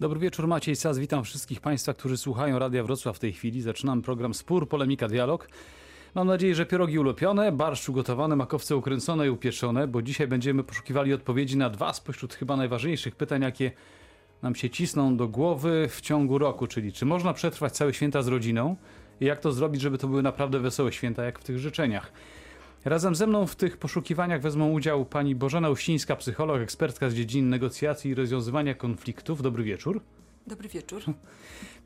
Dobry wieczór, Maciej Sas. Witam wszystkich Państwa, którzy słuchają Radia Wrocław w tej chwili. Zaczynam program Spór, Polemika, Dialog. Mam nadzieję, że pierogi ulepione, barszcz ugotowany, makowce ukręcone i upieczone, bo dzisiaj będziemy poszukiwali odpowiedzi na dwa spośród chyba najważniejszych pytań, jakie nam się cisną do głowy w ciągu roku, czyli czy można przetrwać całe święta z rodziną i jak to zrobić, żeby to były naprawdę wesołe święta, jak w tych życzeniach. Razem ze mną w tych poszukiwaniach wezmą udział pani Bożena Uścińska, psycholog, ekspertka z dziedzin negocjacji i rozwiązywania konfliktów. Dobry wieczór. Dobry wieczór.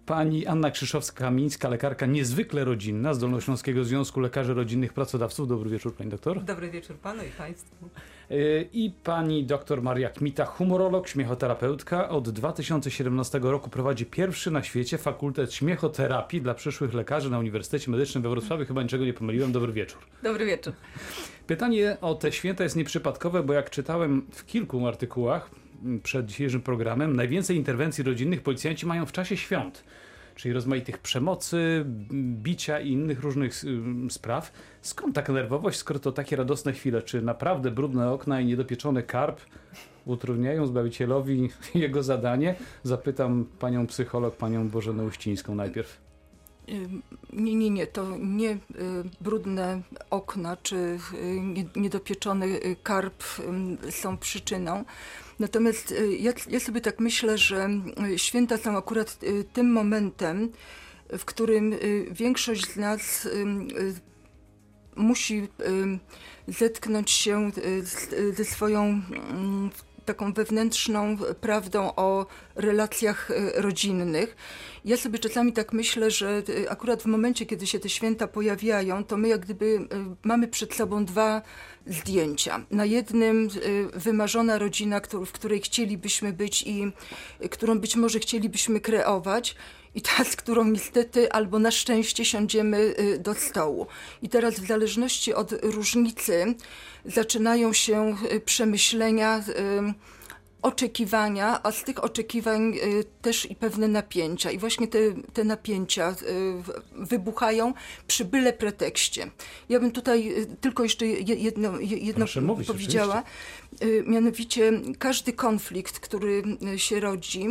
Pani Anna Krzyszowska-Kamińska, lekarka niezwykle rodzinna z Dolnośląskiego Związku Lekarzy Rodzinnych Pracodawców. Dobry wieczór, pani doktor. Dobry wieczór panu i państwu. Y, I pani doktor Maria Kmita, humorolog, śmiechoterapeutka. Od 2017 roku prowadzi pierwszy na świecie fakultet śmiechoterapii dla przyszłych lekarzy na Uniwersytecie Medycznym we Wrocławiu. Chyba niczego nie pomyliłem. Dobry wieczór. Dobry wieczór. Pytanie o te święta jest nieprzypadkowe, bo jak czytałem w kilku artykułach przed dzisiejszym programem, najwięcej interwencji rodzinnych policjanci mają w czasie świąt czyli rozmaitych przemocy, bicia i innych różnych spraw. Skąd taka nerwowość, skoro to takie radosne chwile? Czy naprawdę brudne okna i niedopieczony karp utrudniają Zbawicielowi jego zadanie? Zapytam panią psycholog, panią Bożenę Uścińską najpierw. Nie, nie, nie, to nie y, brudne okna czy y, niedopieczony y, karp są przyczyną. Natomiast ja, ja sobie tak myślę, że święta są akurat tym momentem, w którym większość z nas musi zetknąć się ze swoją mm, taką wewnętrzną prawdą o relacjach rodzinnych. Ja sobie czasami tak myślę, że akurat w momencie, kiedy się te święta pojawiają, to my jak gdyby mamy przed sobą dwa zdjęcia. Na jednym wymarzona rodzina, w której chcielibyśmy być i którą być może chcielibyśmy kreować, i ta, z którą niestety albo na szczęście siądziemy do stołu. I teraz w zależności od różnicy zaczynają się przemyślenia oczekiwania, a z tych oczekiwań y, też i pewne napięcia. I właśnie te, te napięcia y, wybuchają przy byle pretekście. Ja bym tutaj y, tylko jeszcze jedno, jedno mówić, powiedziała. Mianowicie każdy konflikt, który się rodzi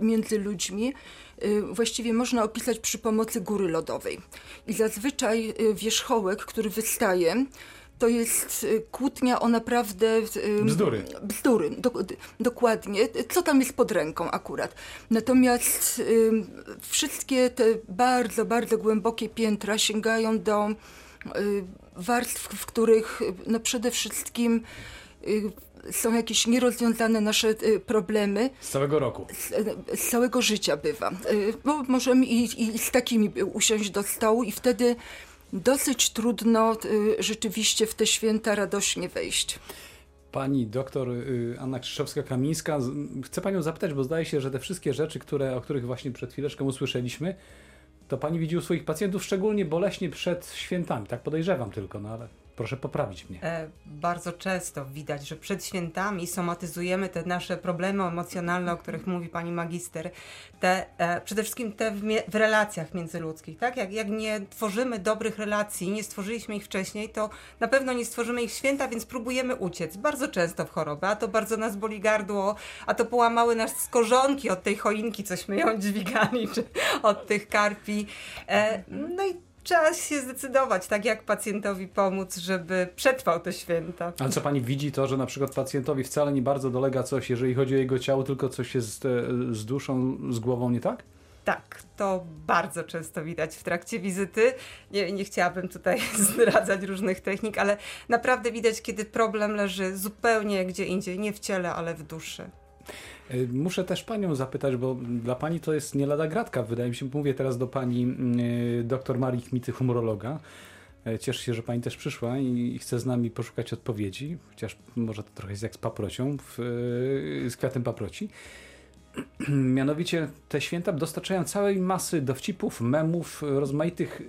między ludźmi, właściwie można opisać przy pomocy góry lodowej. I zazwyczaj wierzchołek, który wystaje, to jest y, kłótnia o naprawdę... Y, bzdury. Bzdury, do, dokładnie. Co tam jest pod ręką akurat. Natomiast y, wszystkie te bardzo, bardzo głębokie piętra sięgają do warstw, w których no przede wszystkim są jakieś nierozwiązane nasze problemy. Z całego roku. Z, z całego życia bywa. Bo możemy i, i z takimi usiąść do stołu i wtedy dosyć trudno y, rzeczywiście w te święta radośnie wejść. Pani doktor y, Anna Krzyszowska-Kamińska, chcę Panią zapytać, bo zdaje się, że te wszystkie rzeczy, które, o których właśnie przed chwileczką usłyszeliśmy, to Pani widzi u swoich pacjentów szczególnie boleśnie przed świętami. Tak podejrzewam tylko, no ale Proszę poprawić mnie. E, bardzo często widać, że przed świętami somatyzujemy te nasze problemy emocjonalne, o których mówi pani magister, te, e, przede wszystkim te w, w, relacjach międzyludzkich. Tak? Jak, jak nie tworzymy dobrych relacji, nie stworzyliśmy ich wcześniej, to na pewno nie stworzymy ich święta, więc próbujemy uciec. Bardzo często w chorobę, a to bardzo nas boli gardło, a to połamały nas skorzonki od tej choinki, cośmy ją dźwigali, czy od tych karpi. E, no i Trzeba się zdecydować, tak jak pacjentowi pomóc, żeby przetrwał te święta. Ale co pani widzi to, że na przykład pacjentowi wcale nie bardzo dolega coś, jeżeli chodzi o jego ciało, tylko coś jest z duszą, z głową nie tak? Tak, to bardzo często widać w trakcie wizyty. Nie, nie chciałabym tutaj zdradzać różnych technik, ale naprawdę widać, kiedy problem leży zupełnie gdzie indziej, nie w ciele, ale w duszy. Y, muszę też panią zapytać, bo dla pani to jest nie lada gratka. Wydaje mi się, mówię teraz do pani y, doktor Marii Kmity, humorologa. Y, cieszę się, że pani też przyszła i chce z nami poszukać odpowiedzi, chociaż może to trochę jest jak z paprocią, w, z kwiatem paproci. Mianowicie te święta dostarczają całej masy dowcipów, memów, rozmaitych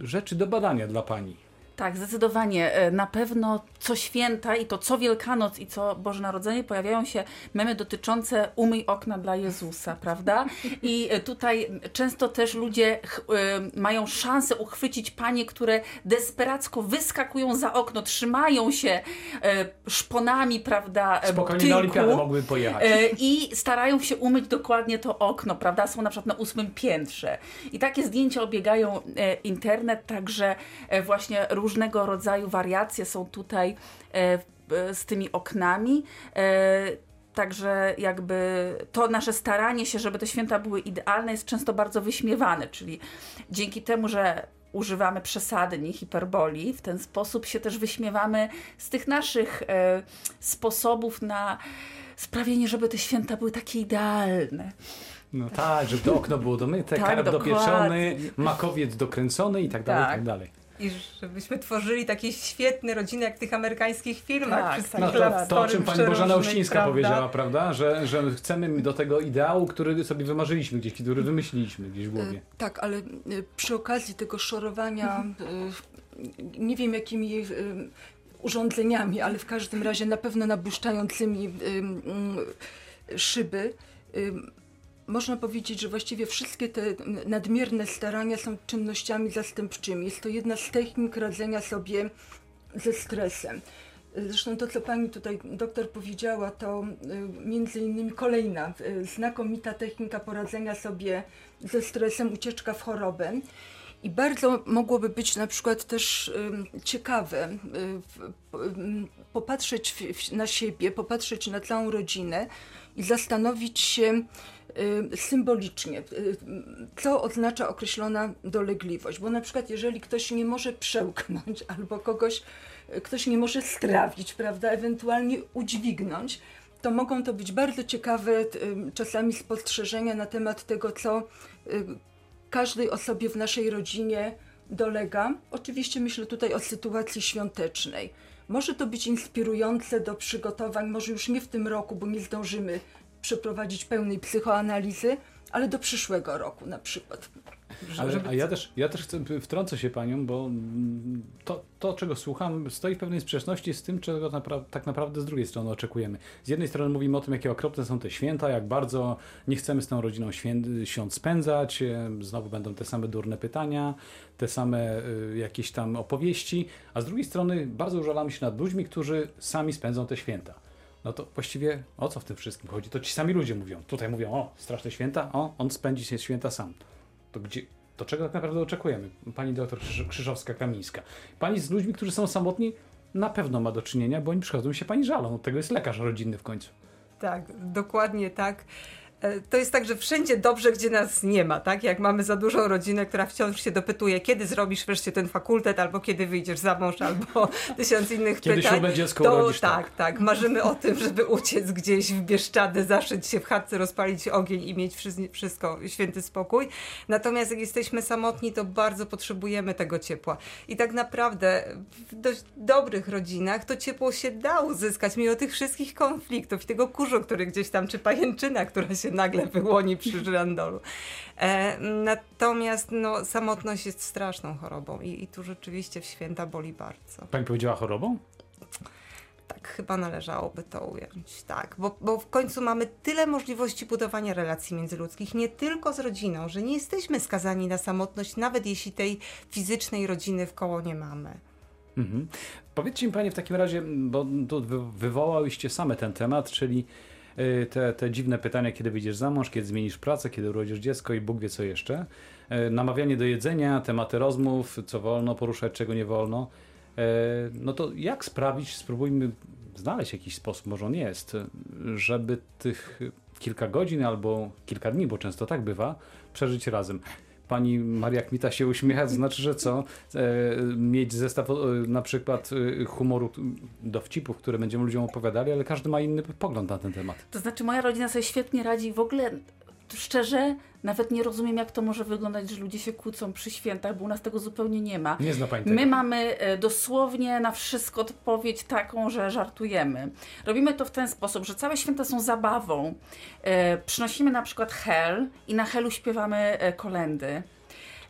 rzeczy do badania dla pani. Tak, zdecydowanie. E, na pewno co święta i to co Wielkanoc i co Boże Narodzenie pojawiają się memy dotyczące umyj okna dla Jezusa, prawda? I e, tutaj często też ludzie e, mają szansę uchwycić panie, które desperacko wyskakują za okno, trzymają się szponami, prawda? Spokojnie na olimpiadę mogły pojechać. I starają się umyć dokładnie to okno, prawda? Są na przykład na ósmym piętrze. I takie zdjęcia obiegają internet, także właśnie różnego rodzaju wariacje są tutaj e, z tymi oknami. E, także jakby to nasze staranie się, żeby te święta były idealne, jest często bardzo wyśmiewane, czyli dzięki temu, że używamy przesady, nie hiperboli, w ten sposób się też wyśmiewamy z tych naszych e, sposobów na sprawienie, żeby te święta były takie idealne. No tak, żeby to okno było domyte, tak, karp dopieczony, makowiec dokręcony i tak dalej, tak. i tak dalej i żebyśmy tworzyli takie świetne rodziny, jak w tych amerykańskich filmach. Tak, no to, to, o czym pani Bożena Uścińska prawda? powiedziała, prawda? Że, że chcemy do tego ideału, który sobie wymarzyliśmy gdzieś, który wymyśliliśmy gdzieś w głowie. E, tak, ale e, przy okazji tego szorowania, e, nie wiem jakimi urządzeniami, ale w każdym razie na pewno nabłyszczającymi szyby, można powiedzieć, że właściwie wszystkie te nadmierne starania są czynnościami zastępczymi. Jest to jedna z technik radzenia sobie ze stresem. Zresztą to, co pani tutaj doktor powiedziała, to y, między innymi kolejna y, znakomita technika poradzenia sobie ze stresem, ucieczka w chorobę. I bardzo mogłoby być na przykład też y, ciekawe popatrzeć na siebie, popatrzeć na całą rodzinę i zastanowić się, symbolicznie, y, co oznacza określona dolegliwość. Bo na przykład, jeżeli ktoś nie może przełknąć albo kogoś y, ktoś nie może strawić, prawda, ewentualnie udźwignąć, to mogą to być bardzo ciekawe czasami spostrzeżenia na temat tego, co każdej osobie w naszej rodzinie dolega. Oczywiście myślę tutaj o sytuacji świątecznej. Może to być inspirujące do przygotowań, może już nie w tym roku, bo nie zdążymy przeprowadzić pełnej psychoanalizy, ale do przyszłego roku na przykład. Ale, a ja też, ja też chcę, wtrącę się panią, bo to, to, czego słucham, stoi w pewnej sprzeczności z tym, czego napra tak naprawdę z drugiej strony oczekujemy. Z jednej strony mówimy o tym, jakie okropne są te święta, jak bardzo nie chcemy z tą rodziną świąt spędzać, e, znowu będą te same durne pytania, te same y, jakieś tam opowieści, a z drugiej strony bardzo użalamy się nad ludźmi, którzy sami spędzą te święta no to właściwie o co w tym wszystkim chodzi? To ci sami ludzie mówią. Tutaj mówią, o, straszne święta, o, on spędzi się święta sam. To gdzie, to czego tak naprawdę oczekujemy? Pani doktor Krzyżowska-Kamińska. Pani z ludźmi, którzy są samotni, na pewno ma do czynienia, bo oni przychodzą się pani żalą. Od tego jest lekarz rodzinny w końcu. Tak, dokładnie tak. E, to jest tak, że wszędzie dobrze, gdzie nas nie ma, tak? Jak mamy za dużą rodzinę, która wciąż się dopytuje, kiedy zrobisz wreszcie ten fakultet, albo kiedy wyjdziesz za mąż, albo tysiąc innych kiedy pytań. Kiedy dziecko to, urodzisz, tak, tak, tak. Marzymy o tym, żeby uciec gdzieś w Bieszczady, zaszyć się w chatce, rozpalić ogień i mieć wszystko, święty spokój. Natomiast jak jesteśmy samotni, to bardzo potrzebujemy tego ciepła. I tak naprawdę w dość dobrych rodzinach to ciepło się da uzyskać, mimo tych wszystkich konfliktów i tego kurzu, który gdzieś tam, czy pajęczyna, która się nagle wyłoni przy żyrandolu. E, natomiast no, samotność jest straszną chorobą i, i tu rzeczywiście w święta boli bardzo. Pani powiedziała chorobą? Tak, chyba należałoby to ująć. Tak, bo, bo w końcu mamy tyle możliwości budowania relacji międzyludzkich, nie tylko z rodziną, że nie jesteśmy skazani na samotność, nawet jeśli tej fizycznej rodziny w koło nie mamy. Mhm. Powiedzcie mi Panie w takim razie, bo tu wywołałyście same ten temat, czyli te, te dziwne pytania, kiedy wyjdziesz za mąż, kiedy zmienisz pracę, kiedy urodzisz dziecko i Bóg wie co jeszcze. Y, namawianie do jedzenia, tematy rozmów, co wolno poruszać, czego nie wolno. Y, no to jak sprawić, spróbujmy znaleźć jakiś sposób, może on jest, żeby tych kilka godzin albo kilka dni, bo często tak bywa, przeżyć razem pani Maria Kmita się uśmiecha, to znaczy, że co? E, mieć zestaw e, na przykład e, humoru, dowcipów, które będziemy ludziom opowiadali, ale każdy ma inny pogląd na ten temat. To znaczy moja rodzina sobie świetnie radzi w ogóle szczerze, nawet nie rozumiem, jak to może wyglądać, że ludzie się kłócą przy świętach, bo u nas tego zupełnie nie ma. Nie zna pani tego. My mamy dosłownie na wszystko odpowiedź taką, że żartujemy. Robimy to w ten sposób, że całe święta są zabawą. Przynosimy na przykład hel i na helu śpiewamy kolendy.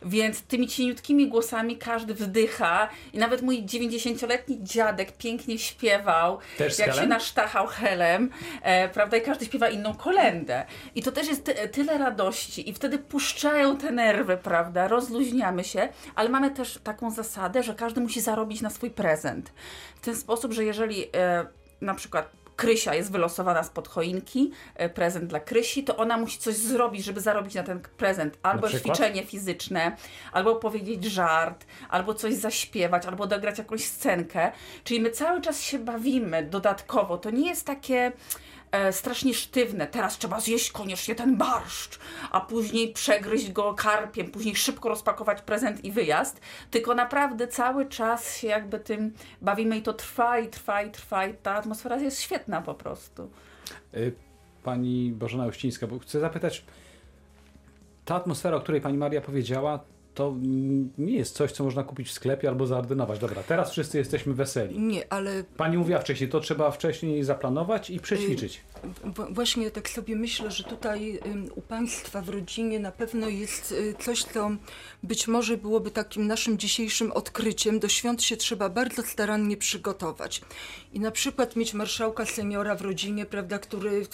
Więc tymi cieniutkimi głosami każdy wdycha i nawet mój 90-letni dziadek pięknie śpiewał, Też jak się nasztachał helem, e, prawda, i każdy śpiewa inną kolendę. I to też jest ty, tyle radości i wtedy puszczają te nerwy, prawda, rozluźniamy się, ale mamy też taką zasadę, że każdy musi zarobić na swój prezent. W ten sposób, że jeżeli e, na przykład Krysia jest wylosowana spod choinki, e, prezent dla Krysi, to ona musi coś zrobić, żeby zarobić na ten prezent. Albo ćwiczenie fizyczne, albo powiedzieć żart, albo coś zaśpiewać, albo dograć jakąś scenkę. Czyli my cały czas się bawimy dodatkowo. To nie jest takie e, strasznie sztywne. Teraz trzeba zjeść koniecznie ten barszcz, a później przegryźć go karpiem, później szybko rozpakować prezent i wyjazd. Tylko naprawdę cały czas się jakby tym bawimy i to trwa i trwa i trwa i ta atmosfera jest świetna po prostu. Y, Pani Bożena Uścińska, bo chcę zapytać, ta atmosfera, o której pani Maria powiedziała, to nie jest coś, co można kupić w sklepie albo zaordynować. Dobra, teraz wszyscy jesteśmy weseli. Nie, ale Pani mówiła wcześniej, to trzeba wcześniej zaplanować i przećwiczyć. w- właśnie tak sobie myślę, że tutaj u Państwa w rodzinie na pewno jest y, coś, co być może byłoby takim naszym dzisiejszym odkryciem. Do świąt się trzeba bardzo starannie przygotować. I na przykład mieć marszałka seniora w rodzinie, prawda, który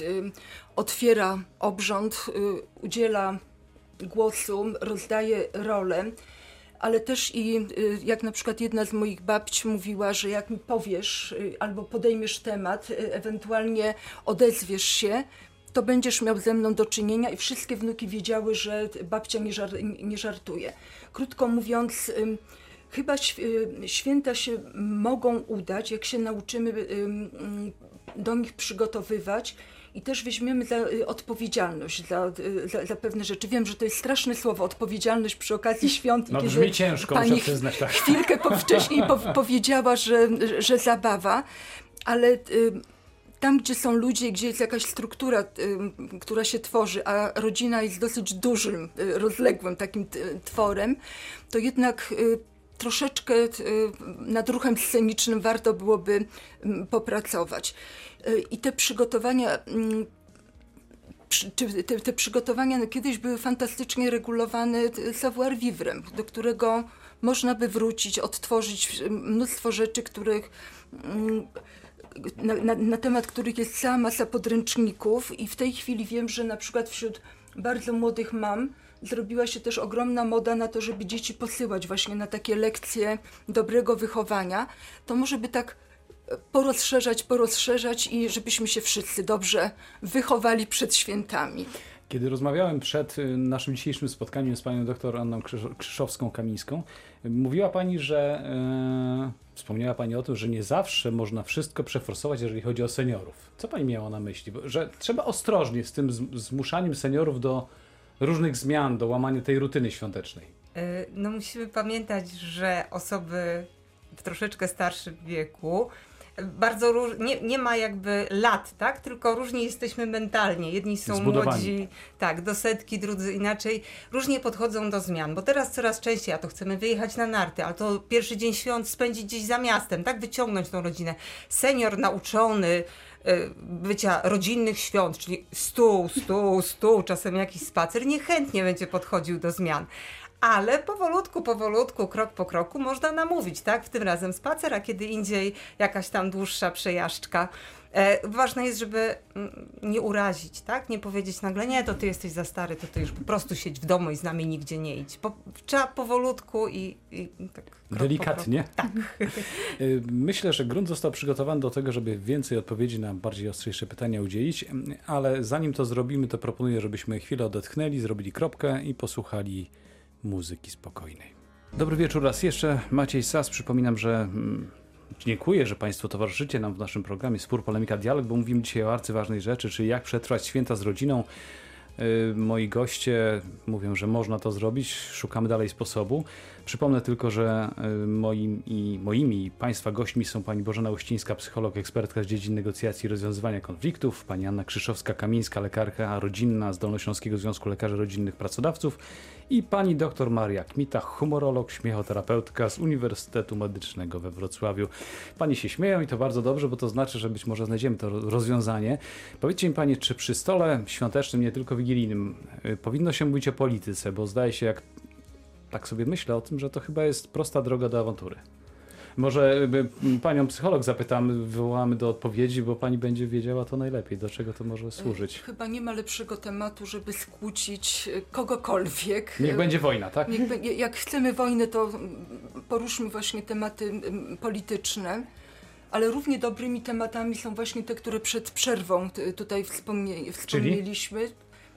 otwiera obrząd, y, udziela głosu, rozdaje rolę. Ale też i y, jak na przykład jedna z moich babci mówiła, że jak mi powiesz y, albo podejmiesz temat, y, ewentualnie odezwiesz się, to będziesz miał ze mną do czynienia i wszystkie wnuki wiedziały, że babcia nie, żar nie żartuje. Krótko mówiąc, chyba św- święta się mogą udać, jak się nauczymy ym, ym, do nich przygotowywać i też weźmiemy za y, odpowiedzialność za, y, za, za pewne rzeczy. Wiem, że to jest straszne słowo, odpowiedzialność przy okazji świąt. i No kiedy brzmi ciężko, muszę pani przyznać, tak. chwilkę po, wcześniej po, powiedziała, że, że, zabawa, ale y, tam, gdzie są ludzie, gdzie jest jakaś struktura, y, która się tworzy, a rodzina jest dosyć dużym, y, rozległym takim tworem, to jednak y, troszeczkę y, nad ruchem scenicznym warto byłoby mm, popracować. Y, I te przygotowania mm, te, te przygotowania no, kiedyś były fantastycznie regulowane e, savoir vivre, do którego można by wrócić, odtworzyć mnóstwo rzeczy, których mm, na, na, na temat których jest cała masa podręczników i w tej chwili wiem, że na przykład wśród bardzo młodych mam zrobiła się też ogromna moda na to, żeby dzieci posyłać właśnie na takie lekcje dobrego wychowania. To może by tak e, porozszerzać, porozszerzać i żebyśmy się wszyscy dobrze wychowali przed świętami. Kiedy rozmawiałem przed y, naszym dzisiejszym spotkaniem z panią doktor Anną Krzyszowską-Kamińską, mówiła pani, że e, wspomniała pani o tym, że nie zawsze można wszystko przeforsować, jeżeli chodzi o seniorów. Co pani miała na myśli? Że trzeba ostrożnie z tym zmuszaniem seniorów do różnych zmian, do łamania tej rutyny świątecznej. Y, No musimy pamiętać, że osoby w troszeczkę starszym wieku bardzo róż... nie, nie ma jakby lat, tak? Tylko różnie jesteśmy mentalnie. Jedni są Zbudowani. młodzi, tak, do setki, drudzy inaczej. Różnie podchodzą do zmian, bo teraz coraz częściej, a to chcemy wyjechać na narty, ale to pierwszy dzień świąt spędzić gdzieś za miastem, tak? Wyciągnąć tą rodzinę. Senior nauczony bycia rodzinnych świąt, czyli stół, stół, stół, czasem jakiś spacer, niechętnie będzie podchodził do zmian. Ale powolutku, powolutku, krok po kroku można namówić, tak? W tym razem spacer, a kiedy indziej jakaś tam dłuższa przejażdżka. E, ważne jest, żeby mm, nie urazić, tak? Nie powiedzieć nagle, nie, to ty jesteś za stary, to ty już po prostu siedź w domu i z nami nigdzie nie idź. Po, trzeba powolutku i, i tak. krok po Delikatnie. kroku. Tak. Y, Myślę, że grunt został przygotowany do tego, żeby więcej odpowiedzi na bardziej ostrzejsze pytania udzielić, ale zanim to zrobimy, to proponuję, żebyśmy chwilę odetchnęli, zrobili kropkę i posłuchali muzyki spokojnej. Dobry wieczór raz jeszcze. Maciej Sas. Przypominam, że mm, dziękuję, że Państwo towarzyszycie nam w naszym programie Spór, Polemika, Dialog, bo mówimy dzisiaj o arcyważnej rzeczy, czyli jak przetrwać święta z rodziną. Y, Moi goście mówią, że można to zrobić. Szukamy dalej sposobu. Przypomnę tylko, że y, moim i moimi i Państwa gośćmi są pani Bożena Uścińska, psycholog, ekspertka z dziedzin negocjacji i rozwiązywania konfliktów, pani Anna Krzyszowska-Kamińska, lekarka rodzinna z Dolnośląskiego Związku Lekarzy Rodzinnych Pracodawców i pani dr Maria Kmita, humorolog, śmiechoterapeutka z Uniwersytetu Medycznego we Wrocławiu. Pani się śmieją i to bardzo dobrze, bo to znaczy, że być może znajdziemy to ro- rozwiązanie. Powiedzcie mi Panie, czy przy stole świątecznym, nie tylko wigilijnym, y, powinno się mówić o polityce, bo zdaje się, jak tak sobie myślę o tym, że to chyba jest prosta droga do awantury. Może by, panią psycholog zapytamy, wywołamy do odpowiedzi, bo pani będzie wiedziała to najlepiej, do czego to może służyć. Chyba nie ma lepszego tematu, żeby skłócić e, kogokolwiek. Niech będzie wojna, tak? Niech, jak chcemy wojny, to poruszmy właśnie tematy mm, polityczne. Ale równie dobrymi tematami są właśnie te, które przed przerwą tutaj wspomnie, wspomnieliśmy.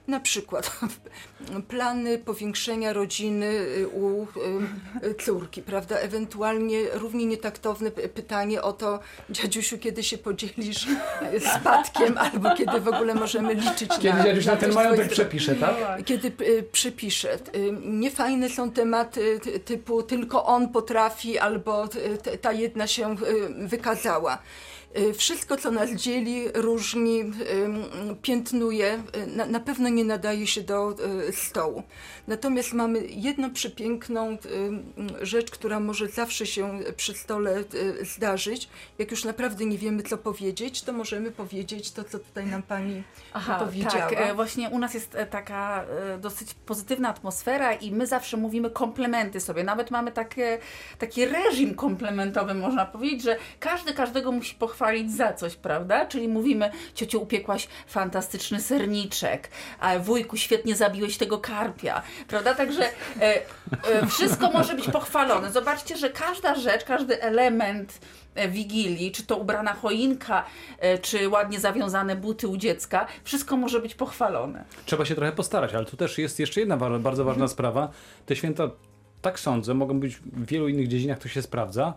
Na przykład plany powiększenia rodziny y, u y, córki, prawda? Ewentualnie równie nietaktowne pytanie o to, dziadziusiu, kiedy się podzielisz spadkiem, albo kiedy w ogóle możemy liczyć Kiedy na, dziaduś na ten majątek przepisze, tak? kiedy y, przypisze. Y, Niefajne są tematy ty- typu tylko on potrafi albo ta jedna się wykazała. Y, Wszystko, co nas dzieli, różni, y, piętnuje, y, na, na pewno nie nadaje się do stołu. Natomiast mamy jedną przepiękną rzecz, która może zawsze się przy stole zdarzyć. Jak już naprawdę nie wiemy, co powiedzieć, to możemy powiedzieć to, co tutaj nam pani Aha, powiedziała. tak. Właśnie u nas jest e, taka e, dosyć pozytywna atmosfera i my zawsze mówimy komplementy sobie. Nawet mamy takie, taki reżim komplementowy, można powiedzieć, że każdy każdego musi pochwalić za coś, prawda? Czyli mówimy, ciociu, upiekłaś fantastyczny serniczek, a wujku, świetnie zabiłeś tego karpia, prawda? Także e, e, wszystko może być pochwalone. Zobaczcie, że każda rzecz, każdy element e, wigilii, czy to ubrana choinka, e, czy ładnie zawiązane buty u dziecka, wszystko może być pochwalone. Trzeba się trochę postarać, ale tu też jest jeszcze jedna bardzo ważna sprawa. Te święta, tak sądzę, mogą być w wielu innych dziedzinach, to się sprawdza.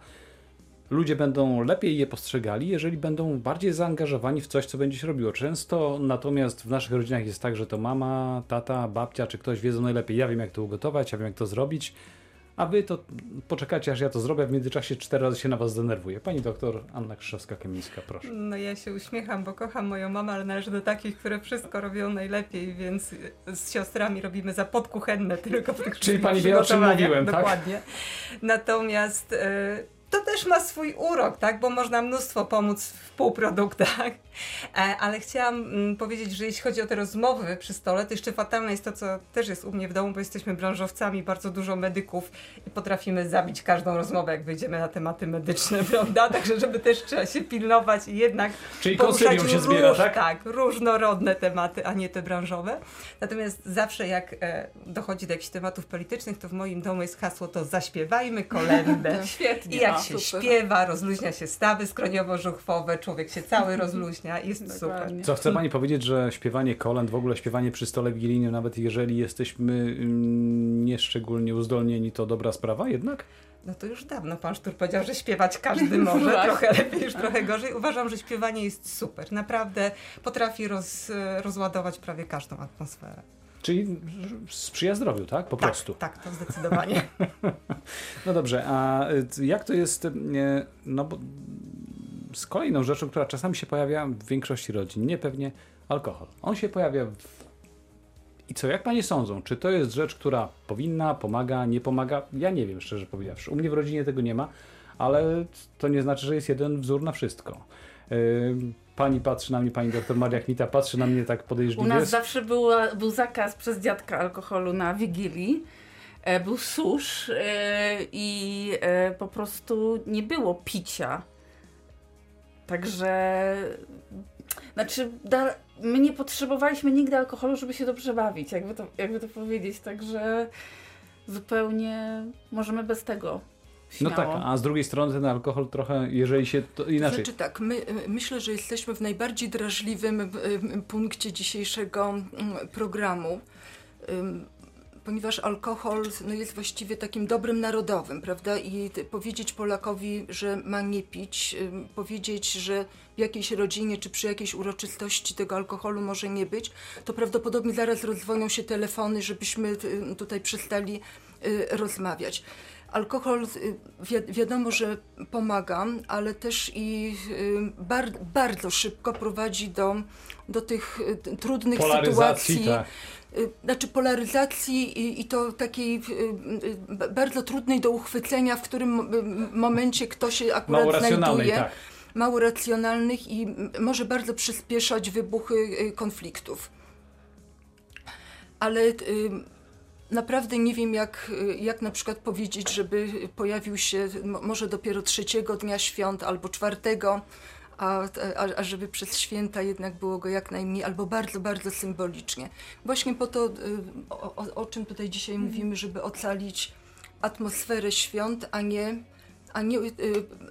Ludzie będą lepiej je postrzegali, jeżeli będą bardziej zaangażowani w coś, co będzie się robiło. Często natomiast w naszych rodzinach jest tak, że to mama, tata, babcia czy ktoś wiedzą najlepiej. Ja wiem, jak to ugotować, ja wiem, jak to zrobić, a wy to poczekajcie, aż ja to zrobię. W międzyczasie cztery razy się na was zdenerwuję. Pani doktor Anna Krzyżowska-Kamińska, proszę. No ja się uśmiecham, bo kocham moją mamę, ale należy do takich, które wszystko robią najlepiej, więc z siostrami robimy za podkuchenne tylko w tych Czyli pani wie, o czym mówiłem, tak? Dokładnie. Natomiast e, to też ma swój urok, tak? Bo można mnóstwo pomóc w półproduktach. E, ale chciałam mm, powiedzieć, że jeśli chodzi o te rozmowy przy stole, to jeszcze fatalne jest to, co też jest u mnie w domu, bo jesteśmy branżowcami, bardzo dużo medyków i potrafimy zabić każdą rozmowę, jak wejdziemy na tematy medyczne, prawda? Także żeby też trzeba się pilnować i jednak Czyli poruszać konsylium się zbiera, róż- tak? Tak, różnorodne tematy, a nie te branżowe. Natomiast zawsze jak e, dochodzi do jakichś tematów politycznych, to w moim domu jest hasło to zaśpiewajmy kolędę. Świetnie. I jak się super. śpiewa, rozluźnia się stawy skroniowo-żuchwowe, człowiek się cały rozluźnia i jest super. Co chce pani powiedzieć, że śpiewanie kolęd, w ogóle śpiewanie przy stole wigilijnym, nawet jeżeli jesteśmy mm, nieszczególnie uzdolnieni, to dobra sprawa jednak? No to już dawno pan Sztur powiedział, że śpiewać każdy może, trochę lepiej, już trochę gorzej. Uważam, że śpiewanie jest super, naprawdę potrafi roz, rozładować prawie każdą atmosferę. Czyli sprzyja zdrowiu, tak? Po Tak, prostu. tak, to zdecydowanie. No dobrze, a y, jak to jest, y, no bo z kolejną rzeczą, która czasami się pojawia w większości rodzin, nie pewnie alkohol. On się pojawia w... I co, jak panie sądzą, czy to jest rzecz, która powinna, pomaga, nie pomaga? Ja nie wiem, szczerze powiedziawszy. U mnie w rodzinie tego nie ma, ale to nie znaczy, że jest jeden wzór na wszystko. Y, Pani patrzy na mnie, pani doktor Maria Kmita patrzy na mnie tak U podejrzliwie. nas zawsze była, był zakaz przez dziadka alkoholu na Wigilii. E, Był susz e, i e, po prostu nie było picia. Także, znaczy, da, my nie potrzebowaliśmy nigdy alkoholu, żeby się dobrze bawić, jakby to, jakby to powiedzieć. Także zupełnie możemy bez tego. No Śmiało. tak, a z drugiej strony ten alkohol trochę, jeżeli się to inaczej. Znaczy tak, my, y, myślę, że jesteśmy w najbardziej drażliwym y, y, punkcie dzisiejszego mm, programu, ponieważ alkohol no, jest właściwie takim dobrem narodowym, prawda? I powiedzieć Polakowi, że ma nie pić, powiedzieć, że w jakiejś rodzinie czy przy jakiejś uroczystości tego alkoholu może nie być, to prawdopodobnie zaraz rozdzwonią się telefony, żebyśmy tutaj przestali rozmawiać. Alkohol y, wi- wiadomo, że pomaga, ale też i y, bar, bardzo szybko prowadzi do, do tych y, trudnych sytuacji. tak. Znaczy polaryzacji i, i to takiej bardzo trudnej do uchwycenia, w którym momencie kto się akurat Mało znajduje. tak. Mało racjonalnych i może bardzo przyspieszać wybuchy konfliktów. Ale naprawdę nie wiem, jak, jak na przykład powiedzieć, żeby pojawił się może dopiero trzeciego dnia świąt albo czwartego, a, a, a żeby przez święta jednak było go jak najmniej, albo bardzo, bardzo symbolicznie. Właśnie po to, o, o, o czym tutaj dzisiaj mhm. mówimy, żeby ocalić atmosferę świąt, a nie a nie y,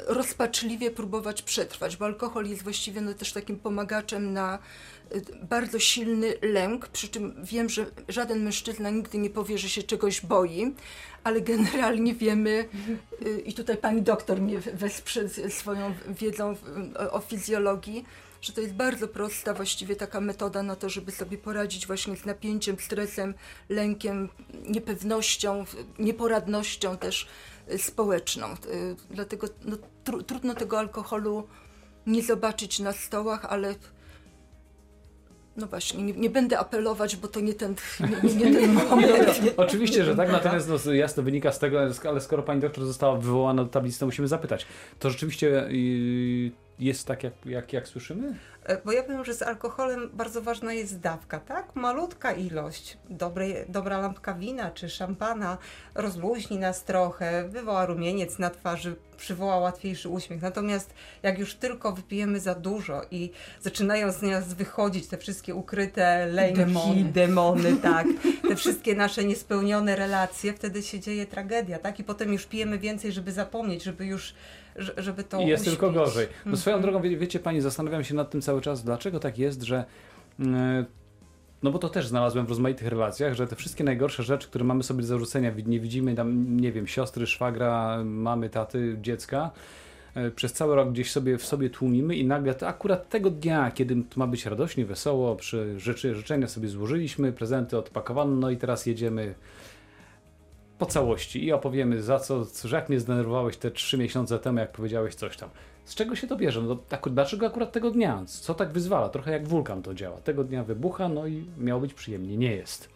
rozpaczliwie próbować przetrwać, bo alkohol jest właściwie no, też takim pomagaczem na y, bardzo silny lęk, przy czym wiem, że żaden mężczyzna nigdy nie powie, że się czegoś boi, ale generalnie wiemy, y, i tutaj pani doktor mnie wesprze swoją wiedzą o fizjologii, że to jest bardzo prosta właściwie taka metoda na to, żeby sobie poradzić właśnie z napięciem, stresem, lękiem, niepewnością, nieporadnością też społeczną. Y, dlatego no, tr trudno tego alkoholu nie zobaczyć na stołach, ale no właśnie, nie, nie, będę apelować, bo to nie ten, nie, nie, nie ten moment. Oczywiście, że tak, natomiast no, jasno wynika z tego, ale skoro pani doktor została wywołana do tablicy, to musimy zapytać. To rzeczywiście jest tak, jak, jak, jak słyszymy? E, bo ja wiem, że z alkoholem bardzo ważna jest dawka, tak? Malutka ilość, dobrej, dobra lampka wina czy szampana rozluźni nas trochę, wywoła rumieniec na twarzy, przywoła łatwiejszy uśmiech. Natomiast jak już tylko wypijemy za dużo i zaczynają z nas wychodzić te wszystkie ukryte lęki, demony, demony tak, te wszystkie nasze niespełnione relacje, wtedy się dzieje tragedia, tak? I potem już pijemy więcej, żeby zapomnieć, żeby już żeby to I jest uśpić. tylko gorzej. -hmm. swoją drogą, wie, wiecie Pani, zastanawiam się nad tym cały czas, dlaczego tak jest, że mm, no bo to też znalazłem w rozmaitych relacjach, że te wszystkie najgorsze rzeczy, które mamy sobie do zarzucenia, nie widzimy tam, nie wiem, siostry, szwagra, mamy, taty, dziecka, e, przez cały rok gdzieś sobie w sobie tłumimy i nagle to akurat tego dnia, kiedy ma być radośnie, wesoło, przy rzeczy, życzenia sobie złożyliśmy, prezenty odpakowano, no i teraz jedziemy po całości i opowiemy za co, że jak mnie zdenerwowałeś te trzy miesiące temu, jak powiedziałeś coś tam. Z czego się to bierze? No, tak, dlaczego akurat tego dnia? Co tak wyzwala? Trochę jak wulkan to działa. Tego dnia wybucha, no i miało być przyjemnie. Nie jest.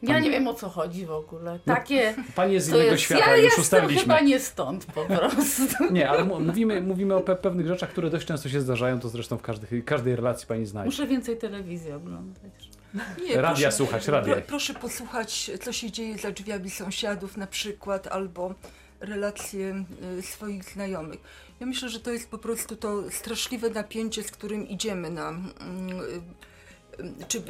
Pani... Ja nie wiem o co chodzi w ogóle. No, Takie. No, pani jest z innego jest, świata, ja już ustaliliśmy. chyba nie stąd po prostu. Nie, ale mówimy, mówimy o pe pewnych rzeczach, które dość często się zdarzają, to zresztą w każdej, każdej relacji pani znajdzie. Muszę więcej telewizji oglądać. Nie, radia proszę, słuchać, radia. Pro, proszę posłuchać, co się dzieje za drzwiami sąsiadów na przykład, albo relacje y, swoich znajomych. Ja myślę, że to jest po prostu to straszliwe napięcie, z którym idziemy na. Mm, y, czy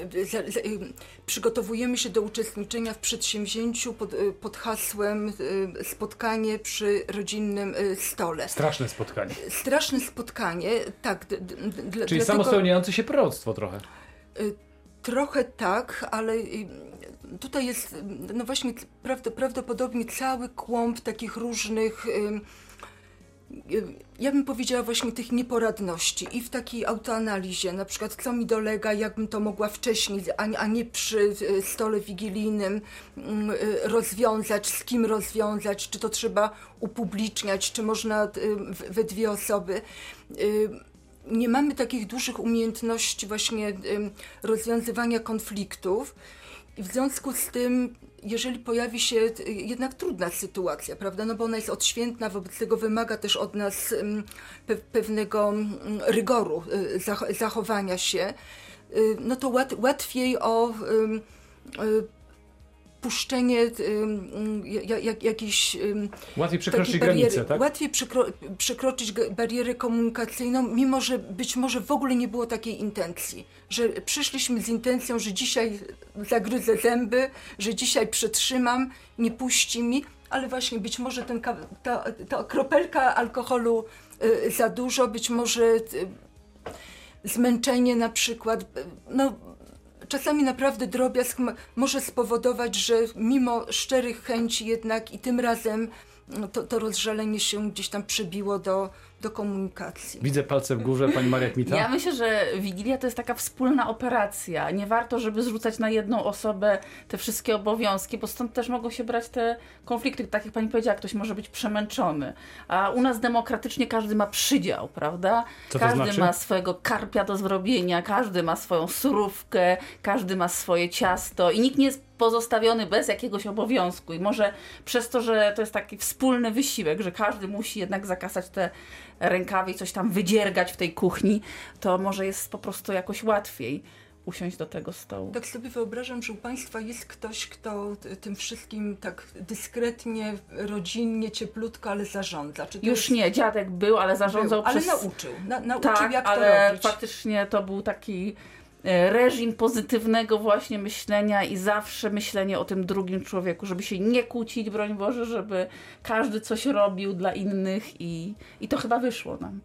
przygotowujemy się do uczestniczenia w przedsięwzięciu pod, y, pod hasłem spotkanie przy rodzinnym stole. Straszne spotkanie. Straszne spotkanie, tak. Czyli dlatego... samo spełniające się proroctwo trochę. Trochę tak, ale tutaj jest no właśnie prawdopodobnie cały kłąb takich różnych ja bym powiedziała właśnie tych nieporadności i w takiej autoanalizie, na przykład co mi dolega, jakbym to mogła wcześniej, a nie przy stole wigilijnym rozwiązać, z kim rozwiązać, czy to trzeba upubliczniać, czy można we dwie osoby nie mamy takich dużych umiejętności właśnie rozwiązywania konfliktów. I w związku z tym, jeżeli pojawi się jednak trudna sytuacja, prawda, no bo ona jest odświętna, wobec tego wymaga też od nas pewnego rygoru y, zachowania się, y, no to łatwiej o puszczenie jak, jakiejś Łatwiej przekroczyć granicę, tak? Łatwiej przekro, przekroczyć barierę komunikacyjną, mimo że być może w ogóle nie było takiej intencji. Że przyszliśmy z intencją, że dzisiaj zagryzę zęby, że dzisiaj przetrzymam, nie puści mi, ale właśnie być może ten, ta, ta kropelka alkoholu y, za dużo, być może y, zmęczenie na przykład, no czasami naprawdę drobiazg może spowodować, że mimo szczerych chęci jednak i tym razem no, to, to rozżalenie się gdzieś tam przebiło do, do komunikacji. Widzę palce w górze, pani Maria Kmita. Ja myślę, że Wigilia to jest taka wspólna operacja. Nie warto, żeby zrzucać na jedną osobę te wszystkie obowiązki, bo stąd też mogą się brać te konflikty. Tak jak pani powiedziała, ktoś może być przemęczony. A u nas demokratycznie każdy ma przydział, prawda? Co każdy znaczy? ma swojego karpia do zrobienia, każdy ma swoją surówkę, każdy ma swoje ciasto i nikt nie jest pozostawiony bez jakiegoś obowiązku. I może przez to, że to jest taki wspólny wysiłek, że każdy musi jednak zakasać te rękawy i coś tam wydziergać w tej kuchni, to może jest po prostu jakoś łatwiej usiąść do tego stołu. Tak sobie wyobrażam, że u Państwa jest ktoś, kto tym wszystkim tak dyskretnie, rodzinnie, cieplutko, ale zarządza. Już jest... nie, dziadek był, ale zarządzał był, ale przez... nauczył. Na, nauczył, Tak, jak ale to robić. faktycznie to był taki reżim pozytywnego właśnie myślenia i zawsze myślenie o tym drugim człowieku, żeby się nie kłócić, broń Boże, żeby każdy coś robił dla innych i, i to chyba wyszło nam.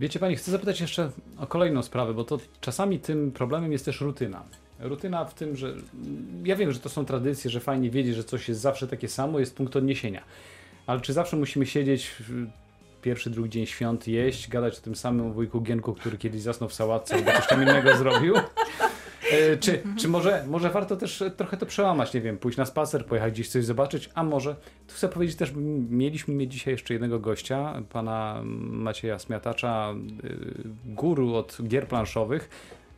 Wiecie Pani, chcę zapytać jeszcze o kolejną sprawę, bo to czasami tym problemem jest też rutyna. Rutyna w tym, że ja wiem, że to są tradycje, że fajnie wiedzieć, że coś jest zawsze takie samo, jest punkt odniesienia. Ale czy zawsze musimy siedzieć pierwszy, drugi dzień świąt, jeść, gadać o tym samym wujku Gienku, który kiedyś zasnął w sałatce albo coś tam innego zrobił? E, Czy, czy może, może warto też trochę to przełamać, nie wiem, pójść na spacer, pojechać gdzieś coś zobaczyć, a może, tu chcę powiedzieć też, mieliśmy mieć dzisiaj jeszcze jednego gościa, pana Macieja Smiatacza, y, guru od gier planszowych,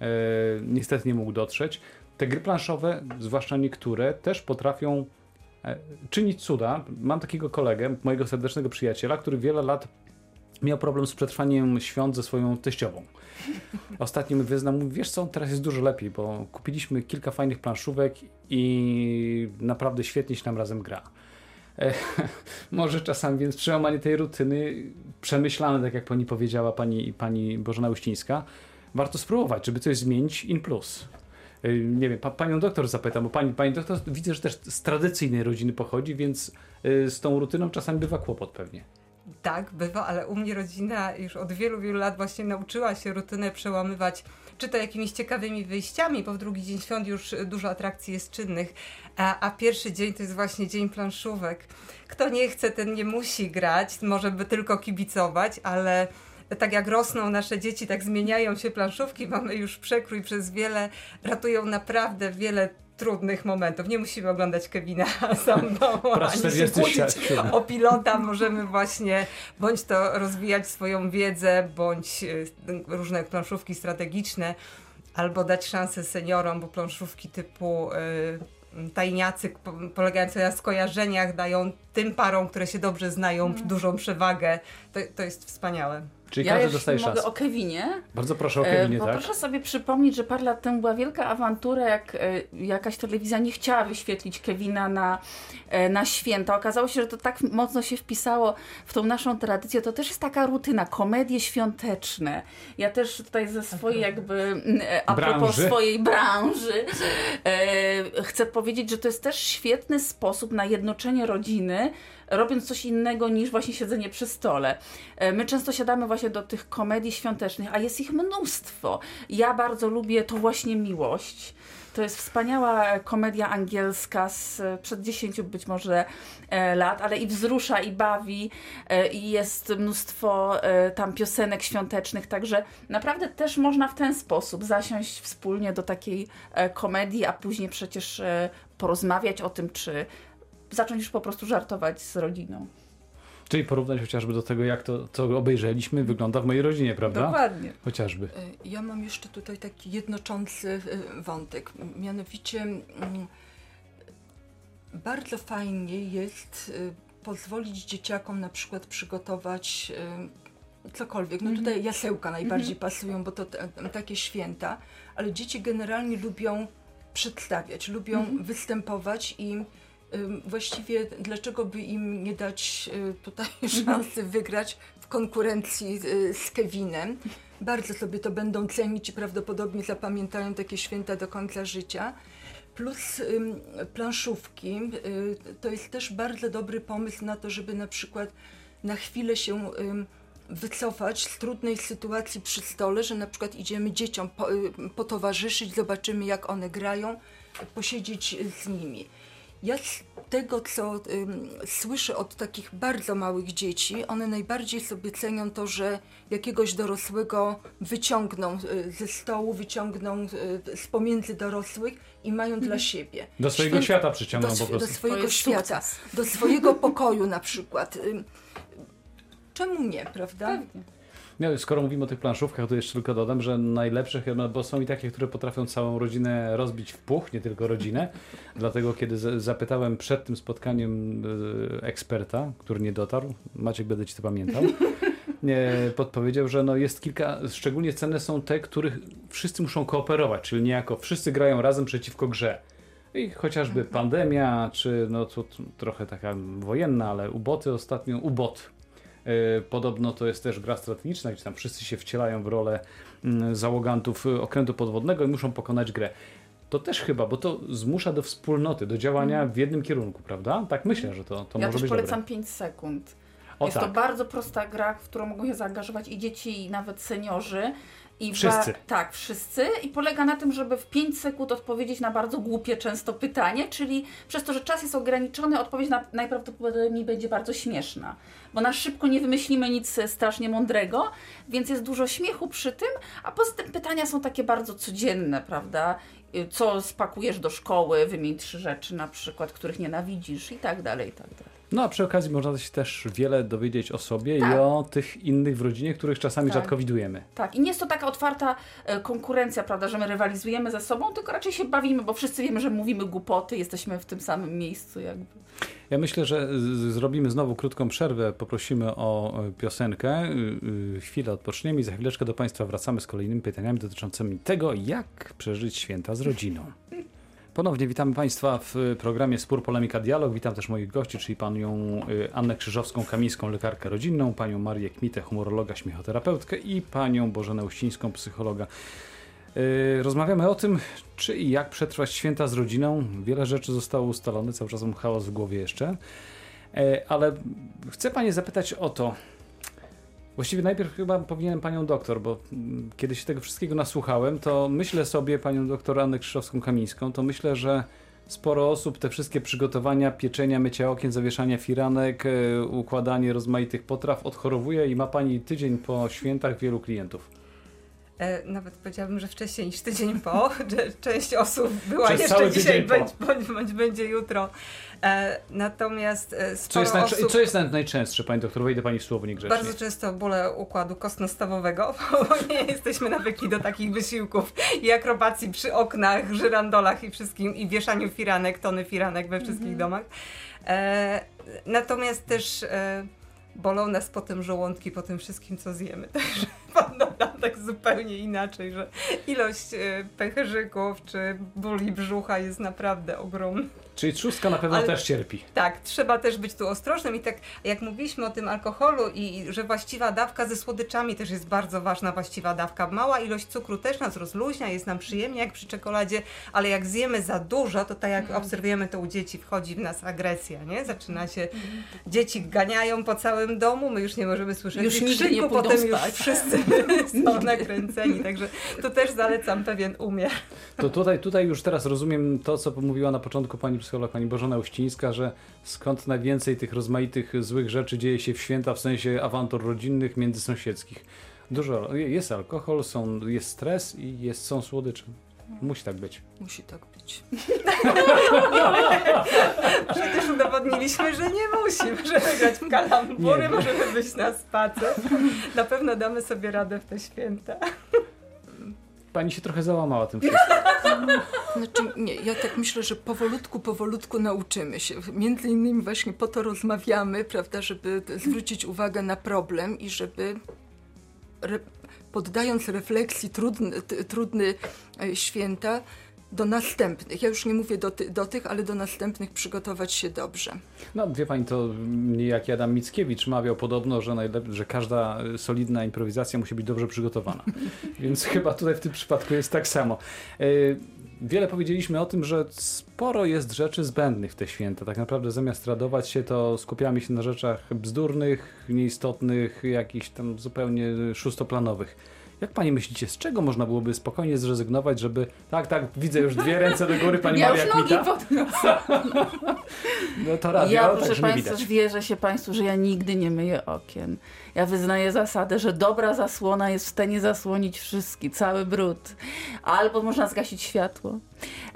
E, niestety nie mógł dotrzeć. Te gry planszowe, zwłaszcza niektóre, też potrafią e, czynić cuda. Mam takiego kolegę, mojego serdecznego przyjaciela, który wiele lat miał problem z przetrwaniem świąt ze swoją teściową. Ostatnio mi wyznał, mówi, wiesz co, teraz jest dużo lepiej, bo kupiliśmy kilka fajnych planszówek i naprawdę świetnie się nam razem gra. E, może czasami więc przełamanie tej rutyny, przemyślane, tak jak pani powiedziała, pani, pani Bożena Uścińska, warto spróbować, żeby coś zmienić in plus. E, Nie wiem, pa, panią doktor zapytam, bo pani, pani doktor widzę, że też z tradycyjnej rodziny pochodzi, więc e, z tą rutyną czasami bywa kłopot pewnie. Tak, bywa, ale u mnie rodzina już od wielu, wielu lat właśnie nauczyła się rutynę przełamywać, czy to jakimiś ciekawymi wyjściami, bo w drugi dzień świąt już dużo atrakcji jest czynnych, a, a pierwszy dzień to jest właśnie dzień planszówek. Kto nie chce, ten nie musi grać, może by tylko kibicować, ale tak jak rosną nasze dzieci, tak zmieniają się planszówki, mamy już przekrój przez wiele, ratują naprawdę wiele trudnych momentów. Nie musimy oglądać Kevina sam domu, Po raz ani się 47. kłócić o pilota. Możemy właśnie bądź to rozwijać swoją wiedzę, bądź y, różne planszówki strategiczne, albo dać szansę seniorom, bo planszówki typu y, tajniacy po- polegające na skojarzeniach dają tym parom, które się dobrze znają, dużą przewagę. To, to jest wspaniałe. Czyli ja każdy dostaje szansę. o Kevinie. Bardzo proszę o E, Kevinie, Bo tak? proszę sobie przypomnieć, że parę lat temu była wielka awantura, jak e, jakaś telewizja nie chciała wyświetlić Kevina na, e, na święta. Okazało się, że to tak mocno się wpisało w tą naszą tradycję. To też jest taka rutyna, komedie świąteczne. Ja też tutaj ze swojej jakby, mm, e, a propos Branży. swojej branży, e, chcę powiedzieć, że to jest też świetny sposób na jednoczenie rodziny, robiąc coś innego niż właśnie siedzenie przy stole. E, My często siadamy właśnie do tych komedii świątecznych, a jest ich mnóstwo. Ja bardzo lubię to właśnie miłość. To jest wspaniała komedia angielska z przed 10 być może e, lat, ale i wzrusza, i bawi, e, i jest mnóstwo e, tam piosenek świątecznych, także naprawdę też można w ten sposób zasiąść wspólnie do takiej e, komedii, a później przecież e, porozmawiać o tym, czy zacząć już po prostu żartować z rodziną. Czyli porównać chociażby do tego, jak to, co obejrzeliśmy, wygląda w mojej rodzinie, prawda? Dokładnie. Chociażby. Y, Ja mam jeszcze tutaj taki jednoczący y, wątek. Mianowicie mm, bardzo fajnie jest y, pozwolić dzieciakom na przykład przygotować cokolwiek. No tutaj jasełka najbardziej pasują, bo to takie święta, ale dzieci generalnie lubią przedstawiać, lubią występować i właściwie dlaczego by im nie dać y, tutaj szansy wygrać w konkurencji y, z Kevinem. Bardzo sobie to będą cenić i prawdopodobnie zapamiętają takie święta do końca życia. Plus planszówki y, to jest też bardzo dobry pomysł na to, żeby na przykład na chwilę się wycofać z trudnej sytuacji przy stole, że na przykład idziemy dzieciom po, potowarzyszyć, zobaczymy jak one grają, posiedzieć z nimi. Ja z tego, co ym, słyszę od takich bardzo małych dzieci, one najbardziej sobie cenią to, że jakiegoś dorosłego wyciągną y, ze stołu, wyciągną y, z pomiędzy dorosłych i mają dla siebie. Do swojego Święta- świata przyciągną do, po sw- do prostu. swojego świata, sukces. do swojego pokoju na przykład. Ym, Czemu nie, prawda? No, skoro mówimy o tych planszówkach, to jeszcze tylko dodam, że najlepsze chyba, bo są i takie, które potrafią całą rodzinę rozbić w puch, nie tylko rodzinę. Dlatego kiedy zapytałem przed tym spotkaniem e, eksperta, który nie dotarł, Maciek będę ci to pamiętał, podpowiedział, że no jest kilka, szczególnie cenne są te, których wszyscy muszą kooperować, czyli niejako wszyscy grają razem przeciwko grze. I chociażby Mhm. pandemia, czy no to trochę taka wojenna, ale uboty ostatnio, ubot. E, Podobno to jest też gra strategiczna, gdzie tam wszyscy się wcielają w rolę mm, załogantów y, okrętu podwodnego i muszą pokonać grę. To też chyba, bo to zmusza do wspólnoty, do działania w jednym kierunku, prawda? Tak myślę, że to, to ja może też być polecam dobre. 5 sekund. O jest tak. to bardzo prosta gra, w którą mogą się zaangażować i dzieci, i nawet seniorzy. I Wszyscy. Tak, wszyscy. I polega na tym, żeby w 5 sekund odpowiedzieć na bardzo głupie często pytanie, czyli przez to, że czas jest ograniczony, odpowiedź na, najprawdopodobniej będzie bardzo śmieszna. Bo na szybko nie wymyślimy nic strasznie mądrego, więc jest dużo śmiechu przy tym, a poza tym pytania są takie bardzo codzienne, prawda? Y, Co spakujesz do szkoły, wymień trzy rzeczy na przykład, których nienawidzisz i tak dalej, i tak dalej. No a przy okazji można się też wiele dowiedzieć o sobie i Tak. o tych innych w rodzinie, których czasami Tak. rzadko widujemy. Tak, i nie jest to taka otwarta e, konkurencja, prawda, że my rywalizujemy ze sobą, tylko raczej się bawimy, bo wszyscy wiemy, że mówimy głupoty, jesteśmy w tym samym miejscu jakby. Ja myślę, że zrobimy znowu krótką przerwę, poprosimy o e, piosenkę, y, chwilę odpoczniemy i za chwileczkę do Państwa wracamy z kolejnymi pytaniami dotyczącymi tego, jak przeżyć święta z rodziną. Ponownie witamy Państwa w programie Spór, Polemika, Dialog. Witam też moich gości, czyli panią y, Annę Krzyżowską-Kamińską, lekarkę rodzinną, panią Marię Kmitę, humorologa, śmiechoterapeutkę i panią Bożenę Uścińską, psychologa. Y, Rozmawiamy o tym, czy i jak przetrwać święta z rodziną. Wiele rzeczy zostało ustalone, cały czas mam chaos w głowie jeszcze. E, Ale chcę Panie zapytać o to. Właściwie najpierw chyba powinienem Panią doktor, bo mm, kiedy się tego wszystkiego nasłuchałem, to myślę sobie, Panią doktor Annę Krzyżowską-Kamińską, to myślę, że sporo osób te wszystkie przygotowania, pieczenia, mycia okien, zawieszania firanek, e, układanie rozmaitych potraw odchorowuje i ma Pani tydzień po świętach wielu klientów. E, nawet powiedziałabym, że wcześniej niż tydzień po, że część osób była Przez jeszcze dzisiaj, po. bądź, bądź, bądź będzie jutro. E, natomiast e, Co jest, osób... co jest naj- najczęstsze, Pani doktor? Wejdę Pani w słowo niegrzecznie. Bardzo często bóle układu kostno-stawowego, bo nie jesteśmy nawykli do takich wysiłków i akrobacji przy oknach, żyrandolach i wszystkim, i wieszaniu firanek, tony firanek we wszystkich domach. E, natomiast też bolą nas potem żołądki po tym wszystkim, co zjemy. Także wygląda tak zupełnie inaczej, że ilość e, pęcherzyków czy bóli brzucha jest naprawdę ogromna. Czyli trzustka na pewno Ale- też cierpi. Tak, trzeba też być tu ostrożnym i tak jak mówiliśmy o tym alkoholu i i że właściwa dawka ze słodyczami też jest bardzo ważna właściwa dawka. Mała ilość cukru też nas rozluźnia, jest nam przyjemnie jak przy czekoladzie, ale jak zjemy za dużo, to tak jak obserwujemy to u dzieci, wchodzi w nas agresja, nie? Zaczyna się, dzieci ganiają po całym domu, my już nie możemy słyszeć Już nie krzyku, pójdą potem już spać. wszyscy są nakręceni, także tu też zalecam pewien umiar. To tutaj, tutaj już teraz rozumiem to, co mówiła na początku pani psycholog, pani Bożena Uścińska, że skąd najwięcej tych rozmaitych złych rzeczy dzieje się w święta, w sensie awantur rodzinnych, międzysąsiedzkich. Dużo, jest alkohol, są, jest stres i jest, są słodycze. Musi tak być. Musi tak być. Przecież udowodniliśmy, że nie musimy, możemy grać w kalambury, Nie. możemy wyjść na spacer. Na pewno damy sobie radę w te święta. Pani się trochę załamała tym wszystkim. Znaczy, nie, ja tak myślę, że powolutku, powolutku nauczymy się. Między innymi właśnie po to rozmawiamy, prawda, żeby zwrócić uwagę na problem i żeby poddając refleksji trudny, trudny e, święta, do następnych, ja już nie mówię do, ty, do tych, ale do następnych przygotować się dobrze. No, wie pani, to niejaki Adam Mickiewicz mawiał podobno, że, najlep- że każda solidna improwizacja musi być dobrze przygotowana. Więc chyba tutaj w tym przypadku jest tak samo. Y, Wiele powiedzieliśmy o tym, że sporo jest rzeczy zbędnych w te święta. Tak naprawdę zamiast radować się, to skupiamy się na rzeczach bzdurnych, nieistotnych, jakichś tam zupełnie szóstoplanowych. Jak pani myślicie, z czego można byłoby spokojnie zrezygnować, żeby... Tak, tak, widzę już dwie ręce do góry, pani ja Maria już nogi podniosę. No to radio, Ja, proszę także nie Państwa, wierzę się Państwu, że ja nigdy nie myję okien. Ja wyznaję zasadę, że dobra zasłona jest w stanie zasłonić wszystki, cały brud. Albo można zgasić światło.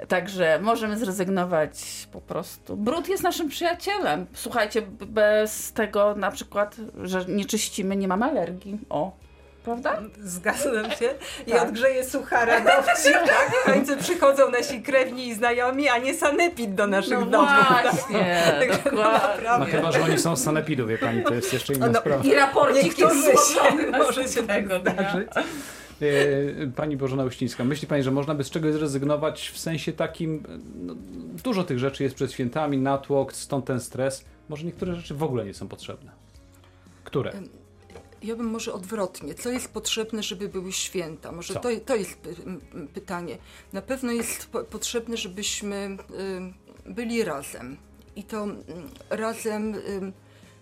Także możemy zrezygnować po prostu. Brud jest naszym przyjacielem. Słuchajcie, bez tego na przykład, że nie czyścimy, nie mamy alergii. O, prawda? Zgadzam się. I Tak. odgrzeje suchara dowcip, tak? W końcu przychodzą nasi krewni i znajomi, a nie sanepid do naszych No domów. tak? właśnie, Także dokładnie. No chyba, że oni są z sanepidu, wie pani, to jest jeszcze inna No, sprawa. I raporcik jest złożony może się tego tak zdarzyć. E, Pani Bożena Uścińska, myśli Pani, że można by z czegoś zrezygnować w sensie takim, no, dużo tych rzeczy jest przed świętami, natłok, stąd ten stres. Może niektóre rzeczy w ogóle nie są potrzebne. Które? Ja bym może odwrotnie. Co jest potrzebne, żeby były święta? Może to, to jest py- pytanie. Na pewno jest po, potrzebne, żebyśmy y, byli razem. I to mm, razem, y,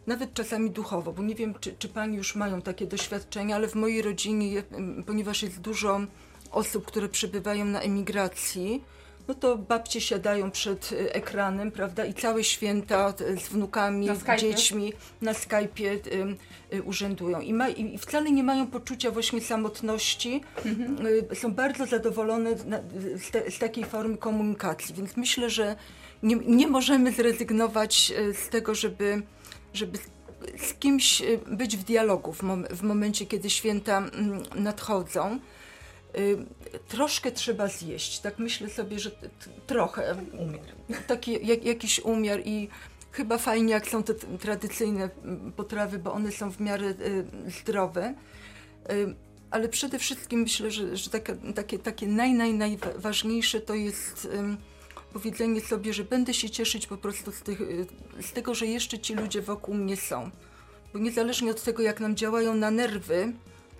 nawet czasami duchowo, bo nie wiem, czy, czy Pani już mają takie doświadczenia, ale w mojej rodzinie, y, ponieważ jest dużo osób, które przebywają na emigracji, no to babcie siadają przed y, ekranem, prawda, i całe święta y, z wnukami, Skype'ie? dziećmi na Skype'ie y, y, urzędują. I, ma, I wcale nie mają poczucia właśnie samotności. Y, Są bardzo zadowolone na, z, te, z takiej formy komunikacji. Więc myślę, że nie, nie możemy zrezygnować y, z tego, żeby, żeby z kimś być w dialogu w, mom, w momencie, kiedy święta mm, nadchodzą. Y, Troszkę trzeba zjeść. Tak myślę sobie, że trochę. Umiar. Taki jak, jakiś umiar i chyba fajnie, jak są te tradycyjne mm, potrawy, bo one są w miarę y, zdrowe. Y, ale przede wszystkim myślę, że, że takie, takie naj, naj, najważniejsze to jest powiedzenie sobie, że będę się cieszyć po prostu z, tych, z tego, że jeszcze ci ludzie wokół mnie są. Bo niezależnie od tego, jak nam działają na nerwy,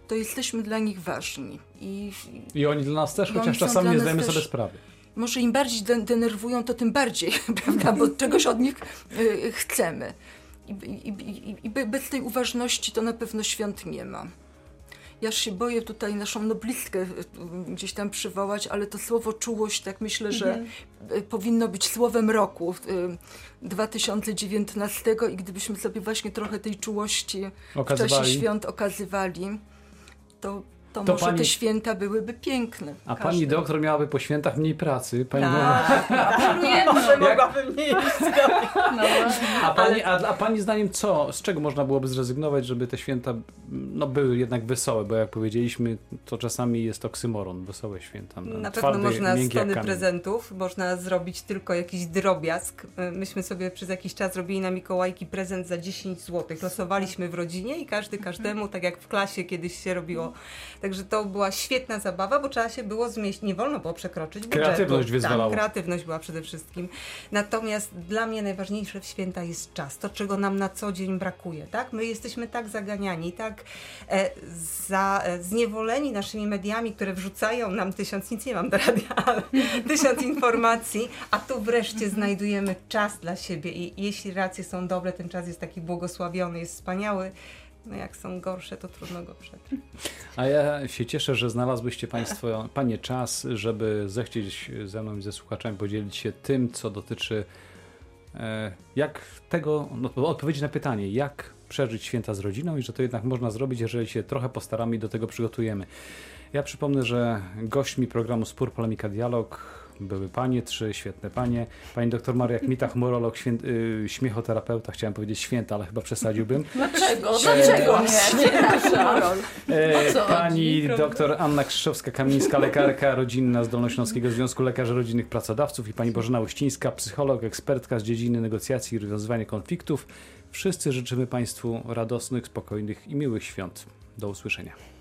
to jesteśmy dla nich ważni. I, I oni dla nas też, chociaż czasami nie zdajemy też- sobie sprawy. może im bardziej de- denerwują, to tym bardziej, prawda? Bo czegoś od nich y, chcemy. I, i, i, I be- bez tej uważności to na pewno świąt nie ma. Ja się boję tutaj naszą noblistkę y, gdzieś tam przywołać, ale to słowo czułość, tak myślę, że y, powinno być słowem roku y, 2019 i gdybyśmy sobie właśnie trochę tej czułości w czasie Okazywali. świąt okazywali, to, to, To może pani- te święta byłyby piękne. A Każde. pani doktor miałaby po świętach mniej pracy. Pani Tak, Nie, może no, mogłabym nie jeść. no. A pani, a, a pani zdaniem co? Z czego można byłoby zrezygnować, żeby te święta no, były jednak wesołe? Bo jak powiedzieliśmy, to czasami jest oksymoron, wesołe święta. no, Na pewno można kamień. prezentów, można zrobić tylko jakiś drobiazg. Y, Myśmy sobie przez jakiś czas robili na Mikołajki prezent za 10 zł. Losowaliśmy w rodzinie i każdy każdemu, tak jak w klasie kiedyś się robiło. Także to była świetna zabawa, bo trzeba się było zmieścić. Nie wolno było przekroczyć budżetu. Kreatywność wyzwalało. Tak, kreatywność była przede wszystkim. Natomiast dla mnie najważniejsze w święta jest czas, to czego nam na co dzień brakuje. Tak? My jesteśmy tak zaganiani, tak e, za, e, zniewoleni naszymi mediami, które wrzucają nam tysiąc, nic nie mam do radia, ale tysiąc informacji, a tu wreszcie znajdujemy czas dla siebie i jeśli racje są dobre, ten czas jest taki błogosławiony, jest wspaniały. No jak są gorsze, to trudno go przetrwać. A ja się cieszę, że znalazłyście Państwo, Panie, czas, żeby zechcieć ze mną i ze słuchaczami podzielić się tym, co dotyczy e, jak tego, no, odpowiedzi na pytanie, jak przeżyć święta z rodziną i że to jednak można zrobić, jeżeli się trochę postaramy i do tego przygotujemy. Ja przypomnę, że gośćmi programu Spór, Polemika, Dialog były panie, trzy świetne panie. Pani doktor Maria Kmita, humorolog, świę, y, śmiechoterapeuta, chciałem powiedzieć święta, ale chyba przesadziłbym. Dlaczego? Dlaczego nie? E, Pani doktor Anna Krzyszowska-Kamińska, lekarka rodzinna z Dolnośląskiego Związku Lekarzy Rodzinnych Pracodawców i pani Bożena Uścińska, psycholog, ekspertka z dziedziny negocjacji i rozwiązywania konfliktów. Wszyscy życzymy Państwu radosnych, spokojnych i miłych świąt. Do usłyszenia.